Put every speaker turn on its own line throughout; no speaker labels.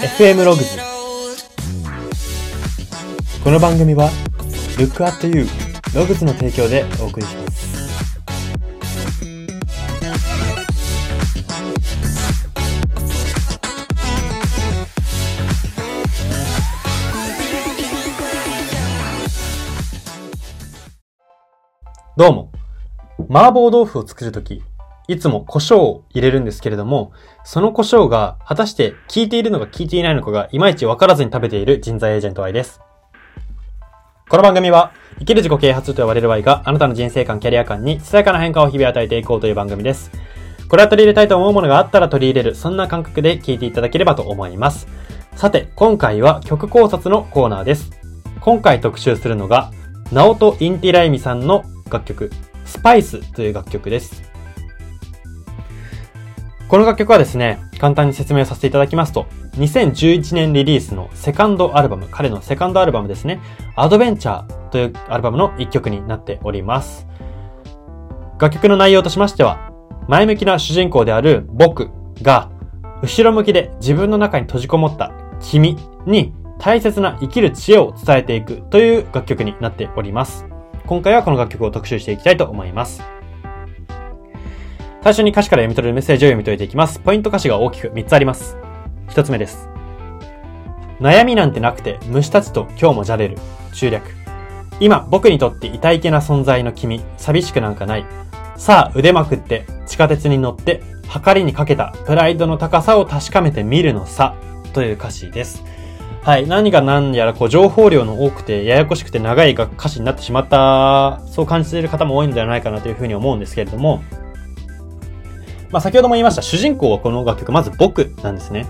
FM ログズこの番組は Look at You ログズの提供でお送りします。どうも。麻婆豆腐を作るときいつも胡椒を入れるんですけれども、その胡椒が果たして効いているのか効いていないのかがいまいちわからずに食べている人材エージェント Y です。この番組は、生きる自己啓発と呼ばれる Y があなたの人生観、キャリア観にさやかな変化を日々与えていこうという番組です。これは取り入れたいと思うものがあったら取り入れる、そんな感覚で聞いていただければと思います。さて、今回は曲考察のコーナーです。今回特集するのが、ナオト・インティライミさんの楽曲、スパイスという楽曲です。この楽曲はですね、簡単に説明をさせていただきますと、2011年リリースのセカンドアルバム、彼のセカンドアルバムですね、アドベンチャーというアルバムの一曲になっております。楽曲の内容としましては、前向きな主人公である僕が、後ろ向きで自分の中に閉じこもった君に大切な生きる知恵を伝えていくという楽曲になっております。今回はこの楽曲を特集していきたいと思います。最初に歌詞から読み取るメッセージを読み解いていきます。ポイント歌詞が大きく3つあります。1つ目です。悩みなんてなくて虫たちと今日もじゃれる。中略。今僕にとって痛いけな存在の君、寂しくなんかない。さあ腕まくって地下鉄に乗って秤にかけたプライドの高さを確かめてみるのさ。という歌詞です。はい。何が何やらこう情報量の多くてややこしくて長い歌詞になってしまった、そう感じている方も多いんではないかなというふうに思うんですけれども、まあ、先ほども言いました、主人公はこの楽曲、まず僕なんですね。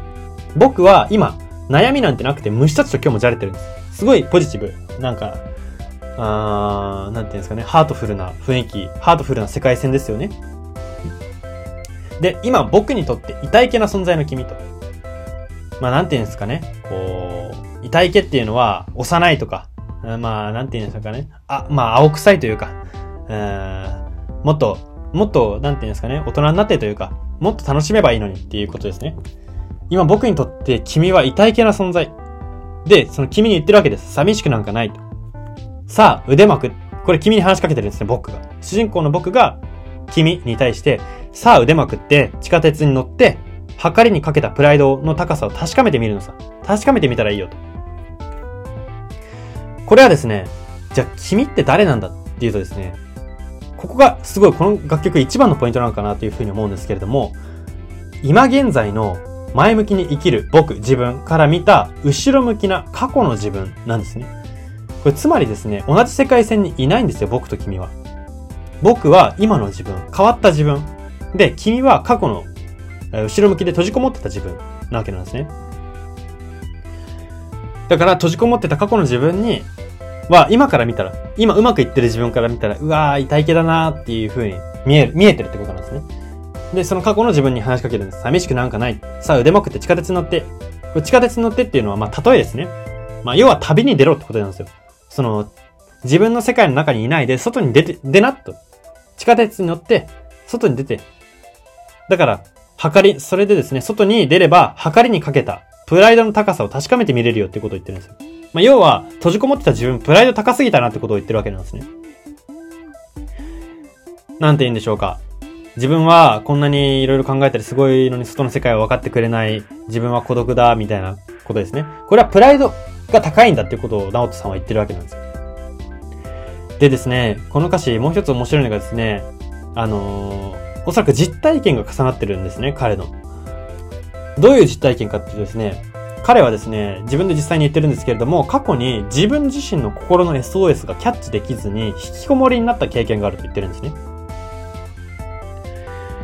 僕は今、悩みなんてなくて虫たちと今日もじゃれてるんです。すごいポジティブ。なんか、あー、なんていうんですかね、ハートフルな雰囲気、ハートフルな世界線ですよね。で、今僕にとって痛いけな存在の君と。まあ、なんていうんですかね、こう、痛いけっていうのは、幼いとか、まあ、なんていうんですかね、あ、まあ、青臭いというか、うん、もっともっと、なんていうんですかね、大人になってというか、もっと楽しめばいいのにっていうことですね。今僕にとって君は痛い系な存在。で、その君に言ってるわけです。寂しくなんかないと。さあ、腕まく。これ君に話しかけてるんですね、僕が。主人公の僕が君に対して、さあ腕まくって地下鉄に乗って、測りにかけたプライドの高さを確かめてみるのさ。確かめてみたらいいよと。これはですね、じゃあ君って誰なんだっていうとですね、ここがすごいこの楽曲一番のポイントなのかなというふうに思うんですけれども、今現在の前向きに生きる僕、自分から見た後ろ向きな過去の自分なんですね。これつまりですね、同じ世界線にいないんですよ、僕と君は。僕は今の自分、変わった自分。で、君は過去の後ろ向きで閉じこもってた自分なわけなんですね。だから閉じこもってた過去の自分には、今から見たら、今うまくいってる自分から見たら、うわー、痛いけだなーっていう風に見える、見えてるってことなんですね。で、その過去の自分に話しかけるんです。寂しくなんかない。さあ腕まくって地下鉄に乗って。地下鉄に乗ってっていうのは、まあ、例えですね。まあ、要は旅に出ろってことなんですよ。その、自分の世界の中にいないで、外に出て、出なっと。地下鉄に乗って、外に出て。だから、測り、それでですね、外に出れば、測りにかけた、プライドの高さを確かめてみれるよってことを言ってるんですよ。まあ、要は、閉じこもってた自分、プライド高すぎたなってことを言ってるわけなんですね。なんて言うんでしょうか。自分はこんなに色々考えたりすごいのに外の世界を分かってくれない。自分は孤独だ、みたいなことですね。これはプライドが高いんだっていうことを直人さんは言ってるわけなんですよ。でですね、この歌詞もう一つ面白いのがですね、あのー、おそらく実体験が重なってるんですね、彼の。どういう実体験かっていうとですね、彼はですね、自分で実際に言ってるんですけれども、過去に自分自身の心の SOS がキャッチできずに引きこもりになった経験があると言ってるんですね。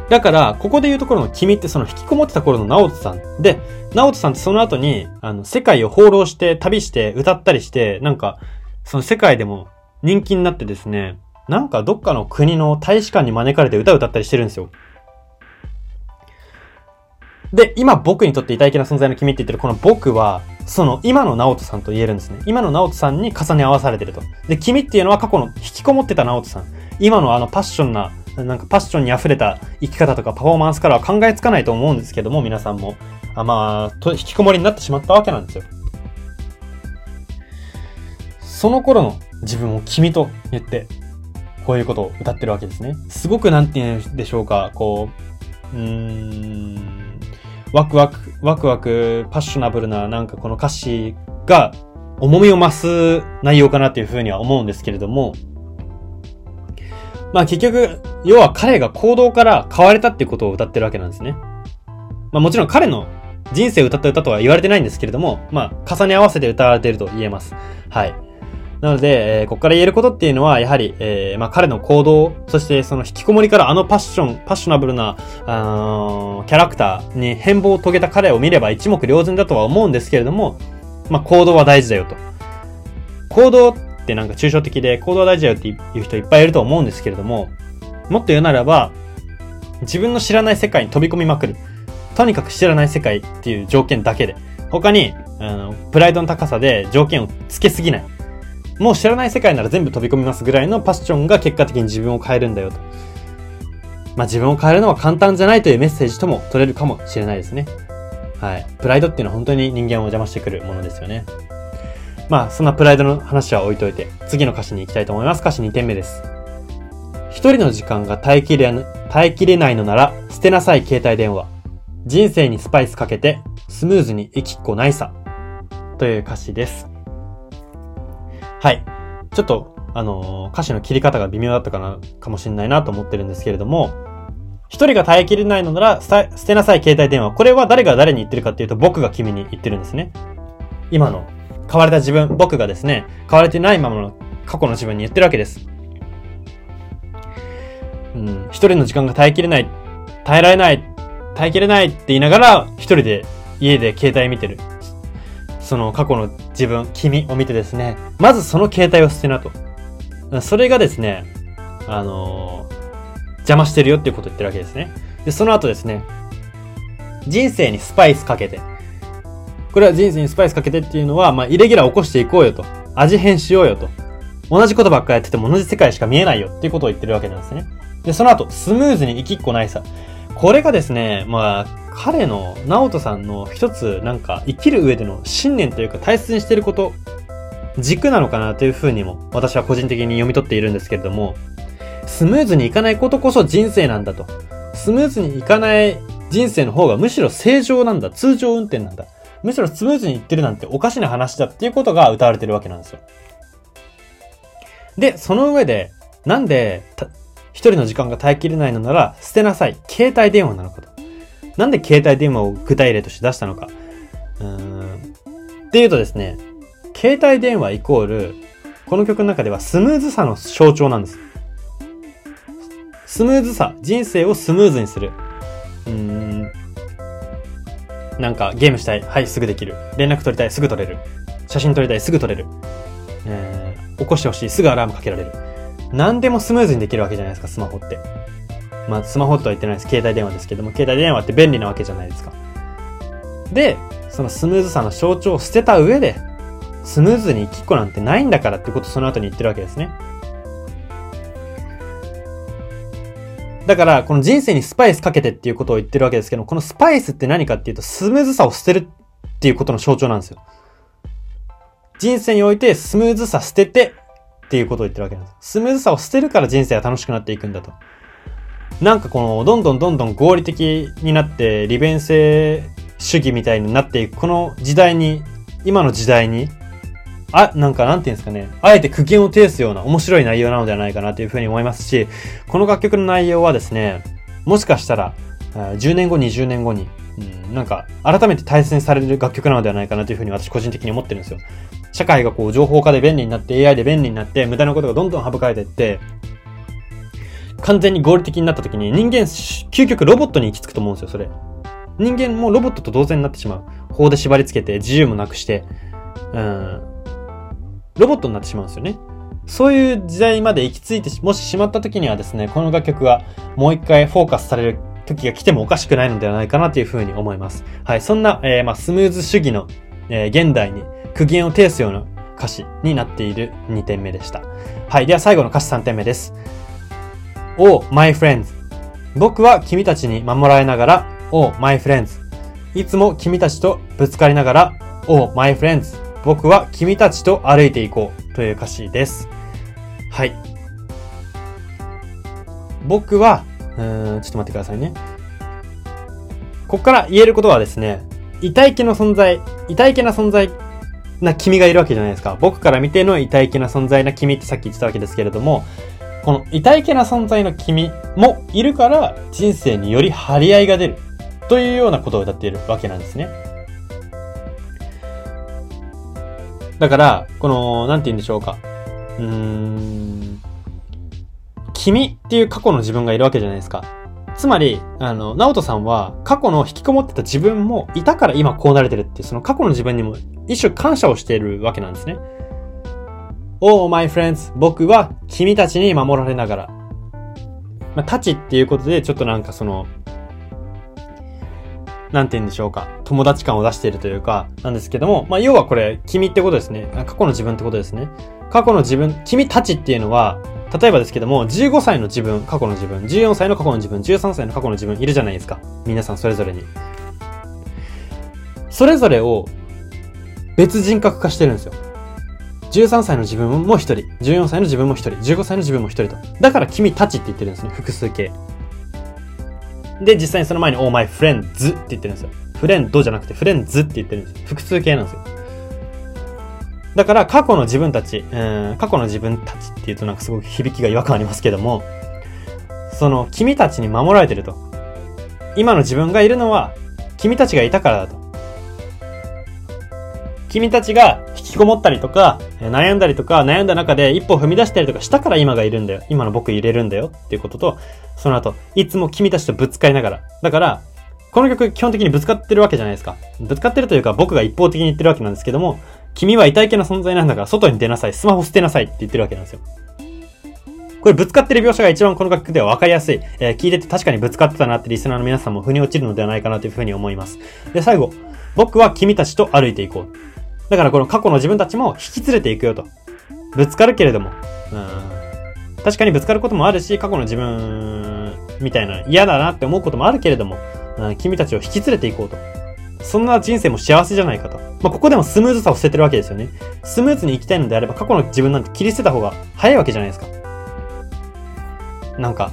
だから、ここで言うところの君ってその引きこもってた頃の直人さん。で、直人さんってその後に、あの、世界を放浪して、旅して、歌ったりして、なんか、その世界でも人気になってですね、なんかどっかの国の大使館に招かれて歌を歌ったりしてるんですよ。で、今僕にとって痛いけな存在の君って言ってるこの僕は、その今の直人さんと言えるんですね。今の直人さんに重ね合わされてると。で、君っていうのは過去の引きこもってた直人さん。今のあのパッションななんかパッションに溢れた生き方とかパフォーマンスからは考えつかないと思うんですけども、皆さんも。あまあ、と引きこもりになってしまったわけなんですよ。その頃の自分を君と言って、こういうことを歌ってるわけですね。すごくなんて言うんでしょうか、こう、うーん、ワクワク、ワクワク、パッショナブルななんかこの歌詞が重みを増す内容かなっていうふうには思うんですけれども、まあ結局、要は彼が行動から変われたっていうことを歌ってるわけなんですね。まあもちろん彼の人生を歌った歌とは言われてないんですけれども、まあ重ね合わせて歌われてると言えます。はい。なので、えー、ここから言えることっていうのは、やはり、えー、まあ、彼の行動、そしてその引きこもりからあのパッション、パッショナブルな、あキャラクターに変貌を遂げた彼を見れば一目瞭然だとは思うんですけれども、まあ、行動は大事だよと。行動ってなんか抽象的で、行動は大事だよっていう人いっぱいいると思うんですけれども、もっと言うならば、自分の知らない世界に飛び込みまくる。とにかく知らない世界っていう条件だけで。他に、あの、プライドの高さで条件をつけすぎない。もう知らない世界なら全部飛び込みますぐらいのパッションが結果的に自分を変えるんだよと。まあ自分を変えるのは簡単じゃないというメッセージとも取れるかもしれないですね。はい。プライドっていうのは本当に人間を邪魔してくるものですよね。まあそんなプライドの話は置いといて、次の歌詞に行きたいと思います。歌詞2点目です。一人の時間が耐えきれ、耐えきれないのなら、捨てなさい携帯電話。人生にスパイスかけて、スムーズに生きっこないさ。という歌詞です。はい。ちょっと、あのー、歌詞の切り方が微妙だったかな、かもしれないなと思ってるんですけれども、一人が耐えきれないのなら、捨てなさい携帯電話。これは誰が誰に言ってるかっていうと、僕が君に言ってるんですね。今の、変われた自分、僕がですね、変われてないままの過去の自分に言ってるわけです。うん、一人の時間が耐えきれない、耐えられない、耐えきれないって言いながら、一人で家で携帯見てる。その過去の自分、君を見てですね、まずその携帯を捨てなと。それがですね、あのー、邪魔してるよっていうことを言ってるわけですね。で、その後ですね、人生にスパイスかけて。これは人生にスパイスかけてっていうのは、まあ、イレギュラー起こしていこうよと。味変しようよと。同じことばっかやってても同じ世界しか見えないよっていうことを言ってるわけなんですね。で、その後、スムーズに生きっこないさ。これがですね、まあ、彼の、直人さんの一つ、なんか、生きる上での信念というか大切にしてること、軸なのかなというふうにも、私は個人的に読み取っているんですけれども、スムーズにいかないことこそ人生なんだと。スムーズにいかない人生の方がむしろ正常なんだ。通常運転なんだ。むしろスムーズにいってるなんておかしな話だっていうことが歌われてるわけなんですよ。で、その上で、なんで、一人の時間が耐えきれないのなら、捨てなさい。携帯電話なのかと。なんで携帯電話を具体例として出したのか。うーん。っていうとですね、携帯電話イコール、この曲の中ではスムーズさの象徴なんです。スムーズさ、人生をスムーズにする。うーん。なんかゲームしたい。はい、すぐできる。連絡取りたい。すぐ取れる。写真撮りたい。すぐ撮れる。えー、起こしてほしい。すぐアラームかけられる。何でもスムーズにできるわけじゃないですか、スマホって。まあ、スマホとは言ってないです。携帯電話ですけども、携帯電話って便利なわけじゃないですか。で、そのスムーズさの象徴を捨てた上で、スムーズに生きっこなんてないんだからってことをその後に言ってるわけですね。だから、この人生にスパイスかけてっていうことを言ってるわけですけど、このスパイスって何かっていうと、スムーズさを捨てるっていうことの象徴なんですよ。人生においてスムーズさ捨ててっていうことを言ってるわけなんです。スムーズさを捨てるから人生は楽しくなっていくんだと。なんかこの、どんどんどんどん合理的になって、利便性主義みたいになっていく、この時代に、今の時代に、あ、なんかなんていうんですかね、あえて苦言を呈すような面白い内容なのではないかなというふうに思いますし、この楽曲の内容はですね、もしかしたら、10年後、20年後に、うん、なんか、改めて大切にされる楽曲なのではないかなというふうに私個人的に思ってるんですよ。社会がこう情報化で便利になって AI で便利になって無駄なことがどんどん省かれていって、完全に合理的になった時に人間、究極ロボットに行き着くと思うんですよ、それ。人間もロボットと同然になってしまう。法で縛り付けて自由もなくして、うん、ロボットになってしまうんですよね。そういう時代まで行き着いてもししまった時にはですね、この楽曲がもう一回フォーカスされる時が来てもおかしくないのではないかなというふうに思います。はい。そんな、えー、まあ、スムーズ主義の、えー、現代に苦言を呈すような歌詞になっている2点目でした。はい。では最後の歌詞3点目です。Oh, my friends. 僕は君たちに守られながら、Oh, my friends. いつも君たちとぶつかりながら、Oh, my friends. 僕は君たちと歩いていこうという歌詞です。はい。僕は、うん、ちょっと待ってくださいね。ここから言えることはですね、痛い気の存在、痛い気な存在な君がいるわけじゃないですか。僕から見ての痛い気な存在な君ってさっき言ってたわけですけれども、この痛い気な存在の君もいるから人生により張り合いが出るというようなことを歌っているわけなんですね。だから、この、なんて言うんでしょうか。うーん、君っていう過去の自分がいるわけじゃないですか。つまり、あの、直人さんは過去の引きこもってた自分もいたから今こうなれてるっていう、その過去の自分にも一種感謝をしているわけなんですね。Oh, my friends, 僕は君たちに守られながら。まあ、たちっていうことで、ちょっとなんかその、なんて言うんでしょうか。友達感を出しているというか、なんですけども、まあ、要はこれ、君ってことですね。過去の自分ってことですね。過去の自分、君たちっていうのは、例えばですけども、15歳の自分、過去の自分、14歳の過去の自分、13歳の過去の自分いるじゃないですか。皆さんそれぞれに。それぞれを別人格化してるんですよ。13歳の自分も1人、14歳の自分も1人、15歳の自分も1人と。だから君たちって言ってるんですね。複数形。で、実際にその前に、oh my friends って言ってるんですよ。フレンドじゃなくて、フレンズって言ってるんですよ。複数形なんですよ。だから過去の自分たち、うん、過去の自分たちっていうとなんかすごく響きが違和感ありますけども、その君たちに守られてると。今の自分がいるのは君たちがいたからだと。君たちが引きこもったりとか、悩んだりとか、悩んだ中で一歩踏み出したりとかしたから今がいるんだよ。今の僕入れるんだよっていうことと、その後、いつも君たちとぶつかりながら。だから、この曲基本的にぶつかってるわけじゃないですか。ぶつかってるというか僕が一方的に言ってるわけなんですけども、君は痛い系な存在なんだから外に出なさい。スマホ捨てなさいって言ってるわけなんですよ。これぶつかってる描写が一番この楽曲では分かりやすい。えー、聞いてて確かにぶつかってたなってリスナーの皆さんも腑に落ちるのではないかなというふうに思います。で、最後。僕は君たちと歩いていこう。だからこの過去の自分たちも引き連れていくよと。ぶつかるけれども。うん。確かにぶつかることもあるし、過去の自分みたいな嫌だなって思うこともあるけれども、うん、君たちを引き連れていこうと。そんな人生も幸せじゃないかと。まあ、ここでもスムーズさを捨ててるわけですよね。スムーズに生きたいのであれば、過去の自分なんて切り捨てた方が早いわけじゃないですか。なんか、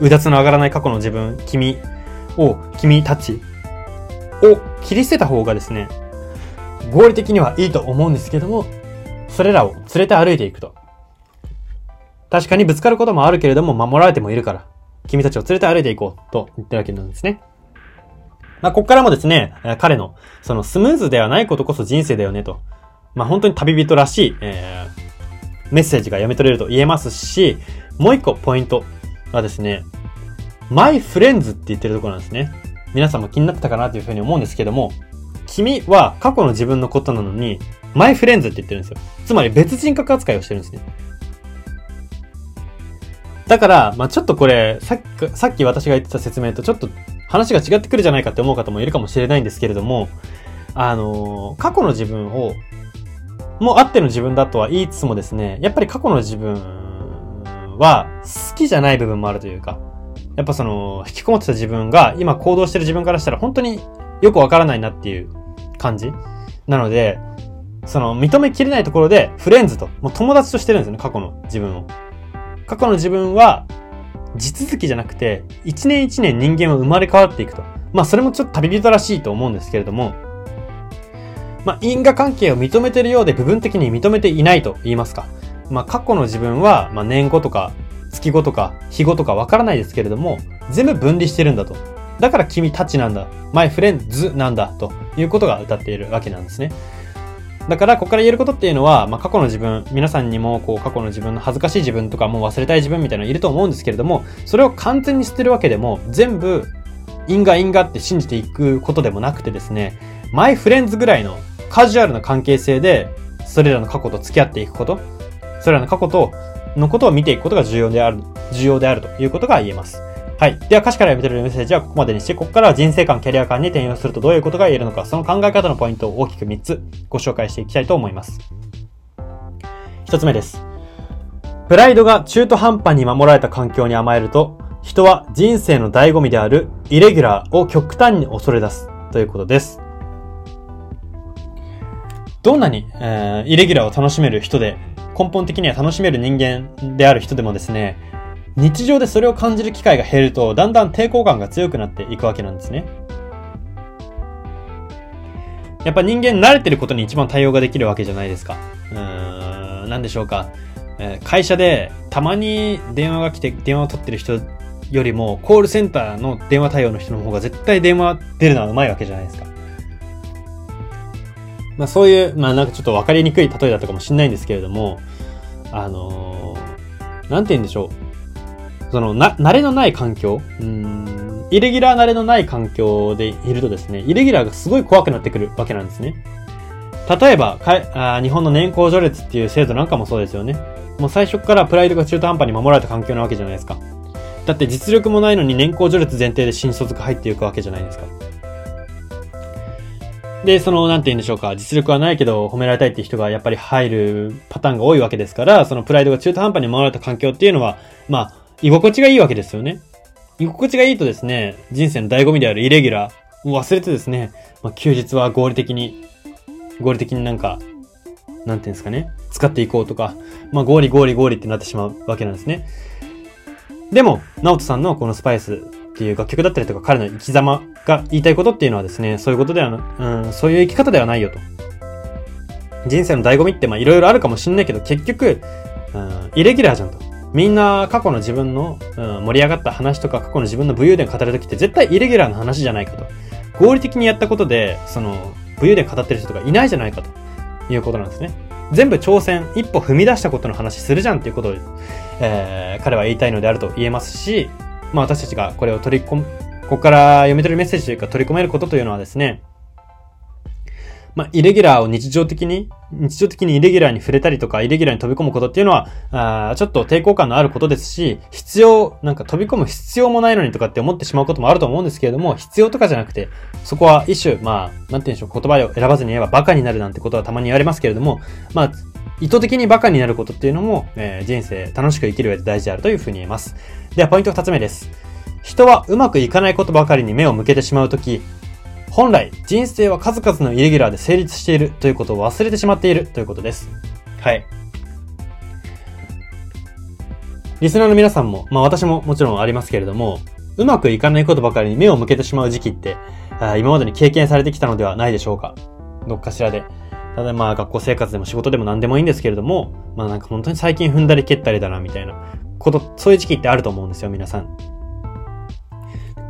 うだつの上がらない過去の自分、君を、君たちを切り捨てた方がですね、合理的にはいいと思うんですけども、それらを連れて歩いていくと。確かにぶつかることもあるけれども、守られてもいるから、君たちを連れて歩いていこうと言ってるわけなんですね。まあ、こっからもですね、彼の、そのスムーズではないことこそ人生だよねと。まあ、本当に旅人らしい、えー、メッセージが読み取れると言えますし、もう一個ポイントはですね、my friends って言ってるところなんですね。皆さんも気になってたかなというふうに思うんですけども、君は過去の自分のことなのに、my friends って言ってるんですよ。つまり別人格扱いをしてるんですね。だから、まあちょっとこれ、さっき、さっき私が言ってた説明とちょっと話が違ってくるじゃないかって思う方もいるかもしれないんですけれども、あの、過去の自分を、もうあっての自分だとは言いつつもですね、やっぱり過去の自分は好きじゃない部分もあるというか、やっぱその、引きこもってた自分が今行動してる自分からしたら本当によくわからないなっていう感じなので、その認めきれないところでフレンズと、もう友達としてるんですよね、過去の自分を。過去の自分は地続きじゃなくて、一年一年人間は生まれ変わっていくと。まあそれもちょっと旅人らしいと思うんですけれども、まあ因果関係を認めてるようで部分的に認めていないと言いますか。まあ過去の自分は、まあ年後とか月後とか日後とかわからないですけれども、全部分離してるんだと。だから君たちなんだ。マイフレンズなんだ。ということが歌っているわけなんですね。だから、ここから言えることっていうのは、まあ、過去の自分、皆さんにも、こう、過去の自分の恥ずかしい自分とか、もう忘れたい自分みたいなのいると思うんですけれども、それを完全に捨てるわけでも、全部、因果因果って信じていくことでもなくてですね、マイフレンズぐらいのカジュアルな関係性で、それらの過去と付き合っていくこと、それらの過去と、のことを見ていくことが重要である、重要であるということが言えます。はい。では歌詞から読み取れるメッセージはここまでにして、ここからは人生観、キャリア観に転用するとどういうことが言えるのか、その考え方のポイントを大きく3つご紹介していきたいと思います。1つ目です。プライドが中途半端に守られた環境に甘えると、人は人生の醍醐味であるイレギュラーを極端に恐れ出すということです。どんなに、えー、イレギュラーを楽しめる人で、根本的には楽しめる人間である人でもですね、日常でそれを感じる機会が減ると、だんだん抵抗感が強くなっていくわけなんですね。やっぱ人間慣れてることに一番対応ができるわけじゃないですか。うーん、なんでしょうか。会社でたまに電話が来て電話を取ってる人よりも、コールセンターの電話対応の人の方が絶対電話出るのはうまいわけじゃないですか。まあそういう、まあなんかちょっとわかりにくい例えだったかもしれないんですけれども、あのー、なんて言うんでしょう。その、な、慣れのない環境うん、イレギュラー慣れのない環境でいるとですね、イレギュラーがすごい怖くなってくるわけなんですね。例えば、かあ日本の年功序列っていう制度なんかもそうですよね。もう最初からプライドが中途半端に守られた環境なわけじゃないですか。だって実力もないのに年功序列前提で新卒が入っていくわけじゃないですか。で、その、なんて言うんでしょうか、実力はないけど褒められたいっていう人がやっぱり入るパターンが多いわけですから、そのプライドが中途半端に守られた環境っていうのは、まあ、居心地がいいわけですよね。居心地がいいとですね、人生の醍醐味であるイレギュラーを忘れてですね、まあ、休日は合理的に、合理的になんか、なんていうんですかね、使っていこうとか、まあ、合理合理合理ってなってしまうわけなんですね。でも、ナオトさんのこのスパイスっていう楽曲だったりとか彼の生き様が言いたいことっていうのはですね、そういうことではな、うん、そういう生き方ではないよと。人生の醍醐味ってまあいろいろあるかもしんないけど、結局、うん、イレギュラーじゃんと。みんな過去の自分の、うん、盛り上がった話とか過去の自分の武勇伝語るときって絶対イレギュラーな話じゃないかと。合理的にやったことで、その、武勇伝語ってる人とかいないじゃないかということなんですね。全部挑戦、一歩踏み出したことの話するじゃんっていうことを、えー、彼は言いたいのであると言えますし、まあ私たちがこれを取り込む、ここから読み取るメッセージというか取り込めることというのはですね、まあ、イレギュラーを日常的に、日常的にイレギュラーに触れたりとか、イレギュラーに飛び込むことっていうのは、あちょっと抵抗感のあることですし、必要、なんか飛び込む必要もないのにとかって思ってしまうこともあると思うんですけれども、必要とかじゃなくて、そこは一種、まあ、なんて言うんでしょう、言葉を選ばずに言えばバカになるなんてことはたまに言われますけれども、まあ、意図的にバカになることっていうのも、えー、人生楽しく生きる上で大事であるというふうに言えます。では、ポイント二つ目です。人はうまくいかないことばかりに目を向けてしまうとき、本来、人生は数々のイレギュラーで成立しているということを忘れてしまっているということです。はい。リスナーの皆さんも、まあ私ももちろんありますけれども、うまくいかないことばかりに目を向けてしまう時期って、あ今までに経験されてきたのではないでしょうか。どっかしらで。ただまあ学校生活でも仕事でも何でもいいんですけれども、まあなんか本当に最近踏んだり蹴ったりだなみたいなこと、そういう時期ってあると思うんですよ、皆さん。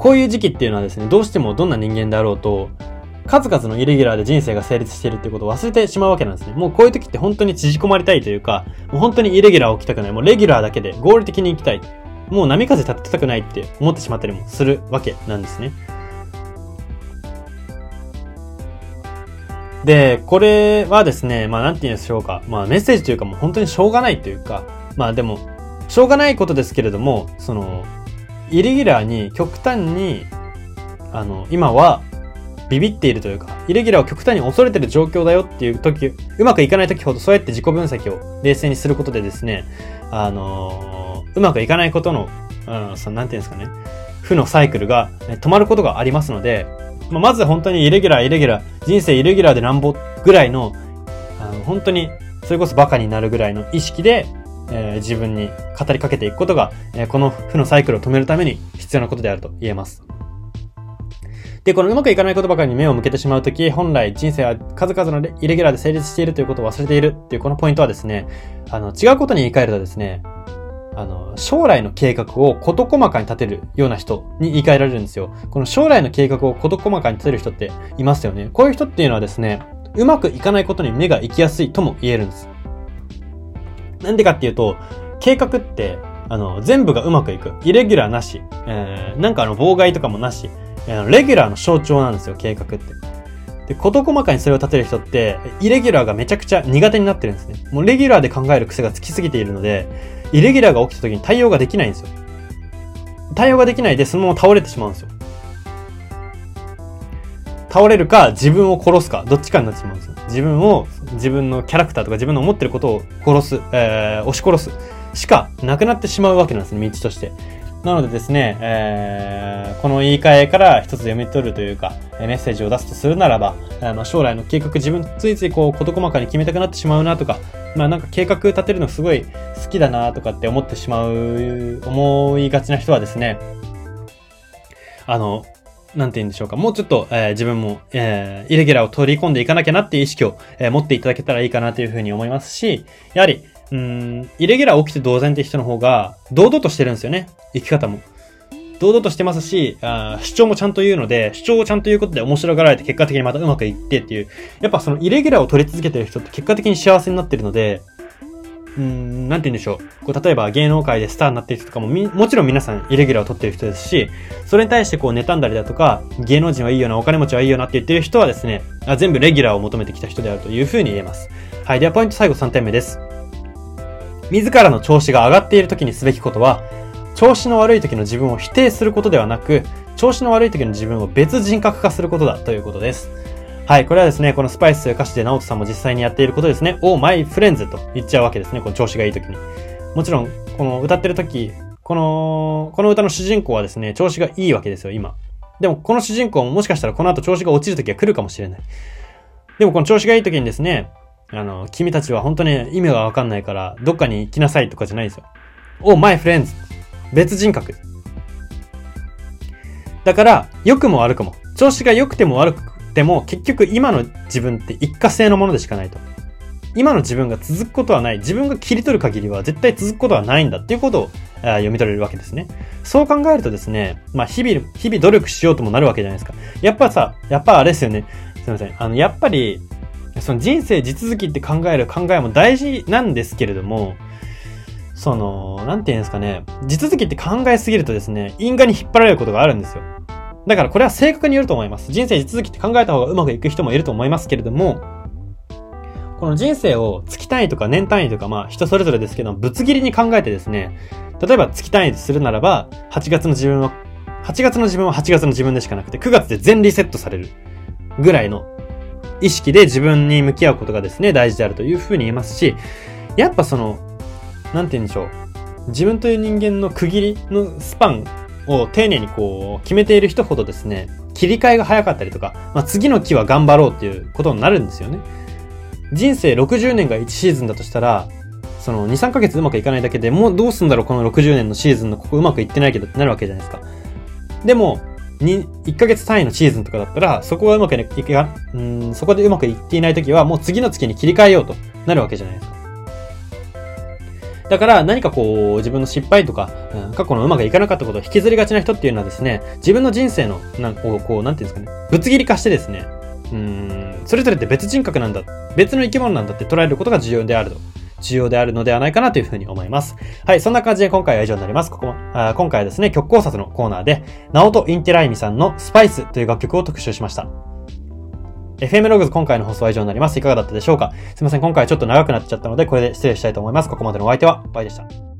こういう時期っていうのはですね、どうしてもどんな人間であろうと、数々のイレギュラーで人生が成立しているっていうことを忘れてしまうわけなんですね。もうこういう時って本当に縮こまりたいというか、もう本当にイレギュラーを置きたくない。もうレギュラーだけで合理的に行きたい。もう波風立てたくないって思ってしまったりもするわけなんですね。で、これはですね、まあなんて言うんでしょうか。まあメッセージというかもう本当にしょうがないというか、まあでも、しょうがないことですけれども、その、イレギュラーに極端に、あの、今はビビっているというか、イレギュラーを極端に恐れてる状況だよっていう時、うまくいかない時ほどそうやって自己分析を冷静にすることでですね、あの、うまくいかないことの、うん、その、なんていうんですかね、負のサイクルが止まることがありますので、まあ、まず本当にイレギュラー、イレギュラー、人生イレギュラーでなんぼぐらいの、あの、本当に、それこそバカになるぐらいの意識で、えー、自分に語りかけていくことが、えー、この負のサイクルを止めるために必要なことであると言えます。で、このうまくいかないことばかりに目を向けてしまうとき、本来人生は数々のイレギュラーで成立しているということを忘れているっていうこのポイントはですね、あの、違うことに言い換えるとですね、あの、将来の計画を事細かに立てるような人に言い換えられるんですよ。この将来の計画を事細かに立てる人っていますよね。こういう人っていうのはですね、うまくいかないことに目が行きやすいとも言えるんです。なんでかっていうと、計画って、あの、全部がうまくいく。イレギュラーなし。えー、なんかあの、妨害とかもなし。えー、レギュラーの象徴なんですよ、計画って。で、事細かにそれを立てる人って、イレギュラーがめちゃくちゃ苦手になってるんですね。もうレギュラーで考える癖がつきすぎているので、イレギュラーが起きた時に対応ができないんですよ。対応ができないで、そのまま倒れてしまうんですよ。倒れるか、自分を殺すか、どっちかになってしまうんですよ。自分を、自分のキャラクターとか自分の思ってることを殺す、えー、押し殺す。しかなくなってしまうわけなんですね、道として。なのでですね、えー、この言い換えから一つ読み取るというか、メッセージを出すとするならば、まあ、将来の計画自分ついついこう事細かに決めたくなってしまうなとか、まあなんか計画立てるのすごい好きだなとかって思ってしまう、思いがちな人はですね、あの、なんて言うんでしょうか。もうちょっと、えー、自分も、えー、イレギュラーを取り込んでいかなきゃなっていう意識を、えー、持っていただけたらいいかなというふうに思いますし、やはり、うん、イレギュラー起きて同然って人の方が、堂々としてるんですよね。生き方も。堂々としてますし、あ主張もちゃんと言うので、主張をちゃんと言うことで面白がられて結果的にまたうまくいってっていう、やっぱそのイレギュラーを取り続けてる人って結果的に幸せになってるので、うん、なんて言うんでしょう。こう、例えば芸能界でスターになってる人とかももちろん皆さんイレギュラーを取っている人ですし、それに対してこう妬んだりだとか、芸能人はいいよな、お金持ちはいいよなって言ってる人はですね、あ全部レギュラーを求めてきた人であるというふうに言えます。はい。ではポイント最後3点目です。自らの調子が上がっている時にすべきことは、調子の悪い時の自分を否定することではなく、調子の悪い時の自分を別人格化することだということです。はい、これはですね、このスパイス歌詞で直人さんも実際にやっていることですね。お、マイフレンズと言っちゃうわけですね。この調子がいい時に。もちろん、この歌ってる時、この、この歌の主人公はですね、調子がいいわけですよ、今。でも、この主人公ももしかしたらこの後調子が落ちる時が来るかもしれない。でも、この調子がいい時にですね、あの、君たちは本当に意味がわかんないから、どっかに行きなさいとかじゃないですよ。お、マイフレンズ。別人格。だから、良くも悪くも、調子が良くても悪くても、結局今の自分って一過性のものでしかないと。今の自分が続くことはない。自分が切り取る限りは絶対続くことはないんだっていうことを読み取れるわけですね。そう考えるとですね、まあ日々、日々努力しようともなるわけじゃないですか。やっぱさ、やっぱあれですよね。すいません。あの、やっぱり、その人生地続きって考える考えも大事なんですけれども、その、なんて言うんですかね、地続きって考えすぎるとですね、因果に引っ張られることがあるんですよ。だからこれは性格によると思います。人生地続きって考えた方がうまくいく人もいると思いますけれども、この人生を月単位とか年単位とか、まあ人それぞれですけど、ぶつ切りに考えてですね、例えば月単位するならば、8月の自分は、8月の自分は8月の自分でしかなくて、9月で全リセットされるぐらいの意識で自分に向き合うことがですね、大事であるというふうに言えますし、やっぱその、なんて言うんでしょう。自分という人間の区切りのスパンを丁寧にこう決めている人ほどですね、切り替えが早かったりとか、まあ、次の期は頑張ろうっていうことになるんですよね。人生60年が1シーズンだとしたら、その2、3ヶ月うまくいかないだけでもうどうすんだろうこの60年のシーズンのここうまくいってないけどってなるわけじゃないですか。でも、1ヶ月単位のシーズンとかだったら、そこがうまくいか、うん、そこでうまくいっていないときは、もう次の月に切り替えようとなるわけじゃないですか。だから何かこう自分の失敗とか、うん、過去のうまくいかなかったことを引きずりがちな人っていうのはですね、自分の人生の、なんこう、こう、なんていうんですかね、ぶつ切り化してですね、うん、それぞれって別人格なんだ、別の生き物なんだって捉えることが重要であると。重要であるのではないかなというふうに思います。はい、そんな感じで今回は以上になります。ここあ今回はですね、曲考察のコーナーで、ナオト・インテライミさんのスパイスという楽曲を特集しました。FM ログズ今回の放送は以上になります。いかがだったでしょうか？すいません、今回ちょっと長くなっちゃったので、これで失礼したいと思います。ここまでのお相手は、バイでした。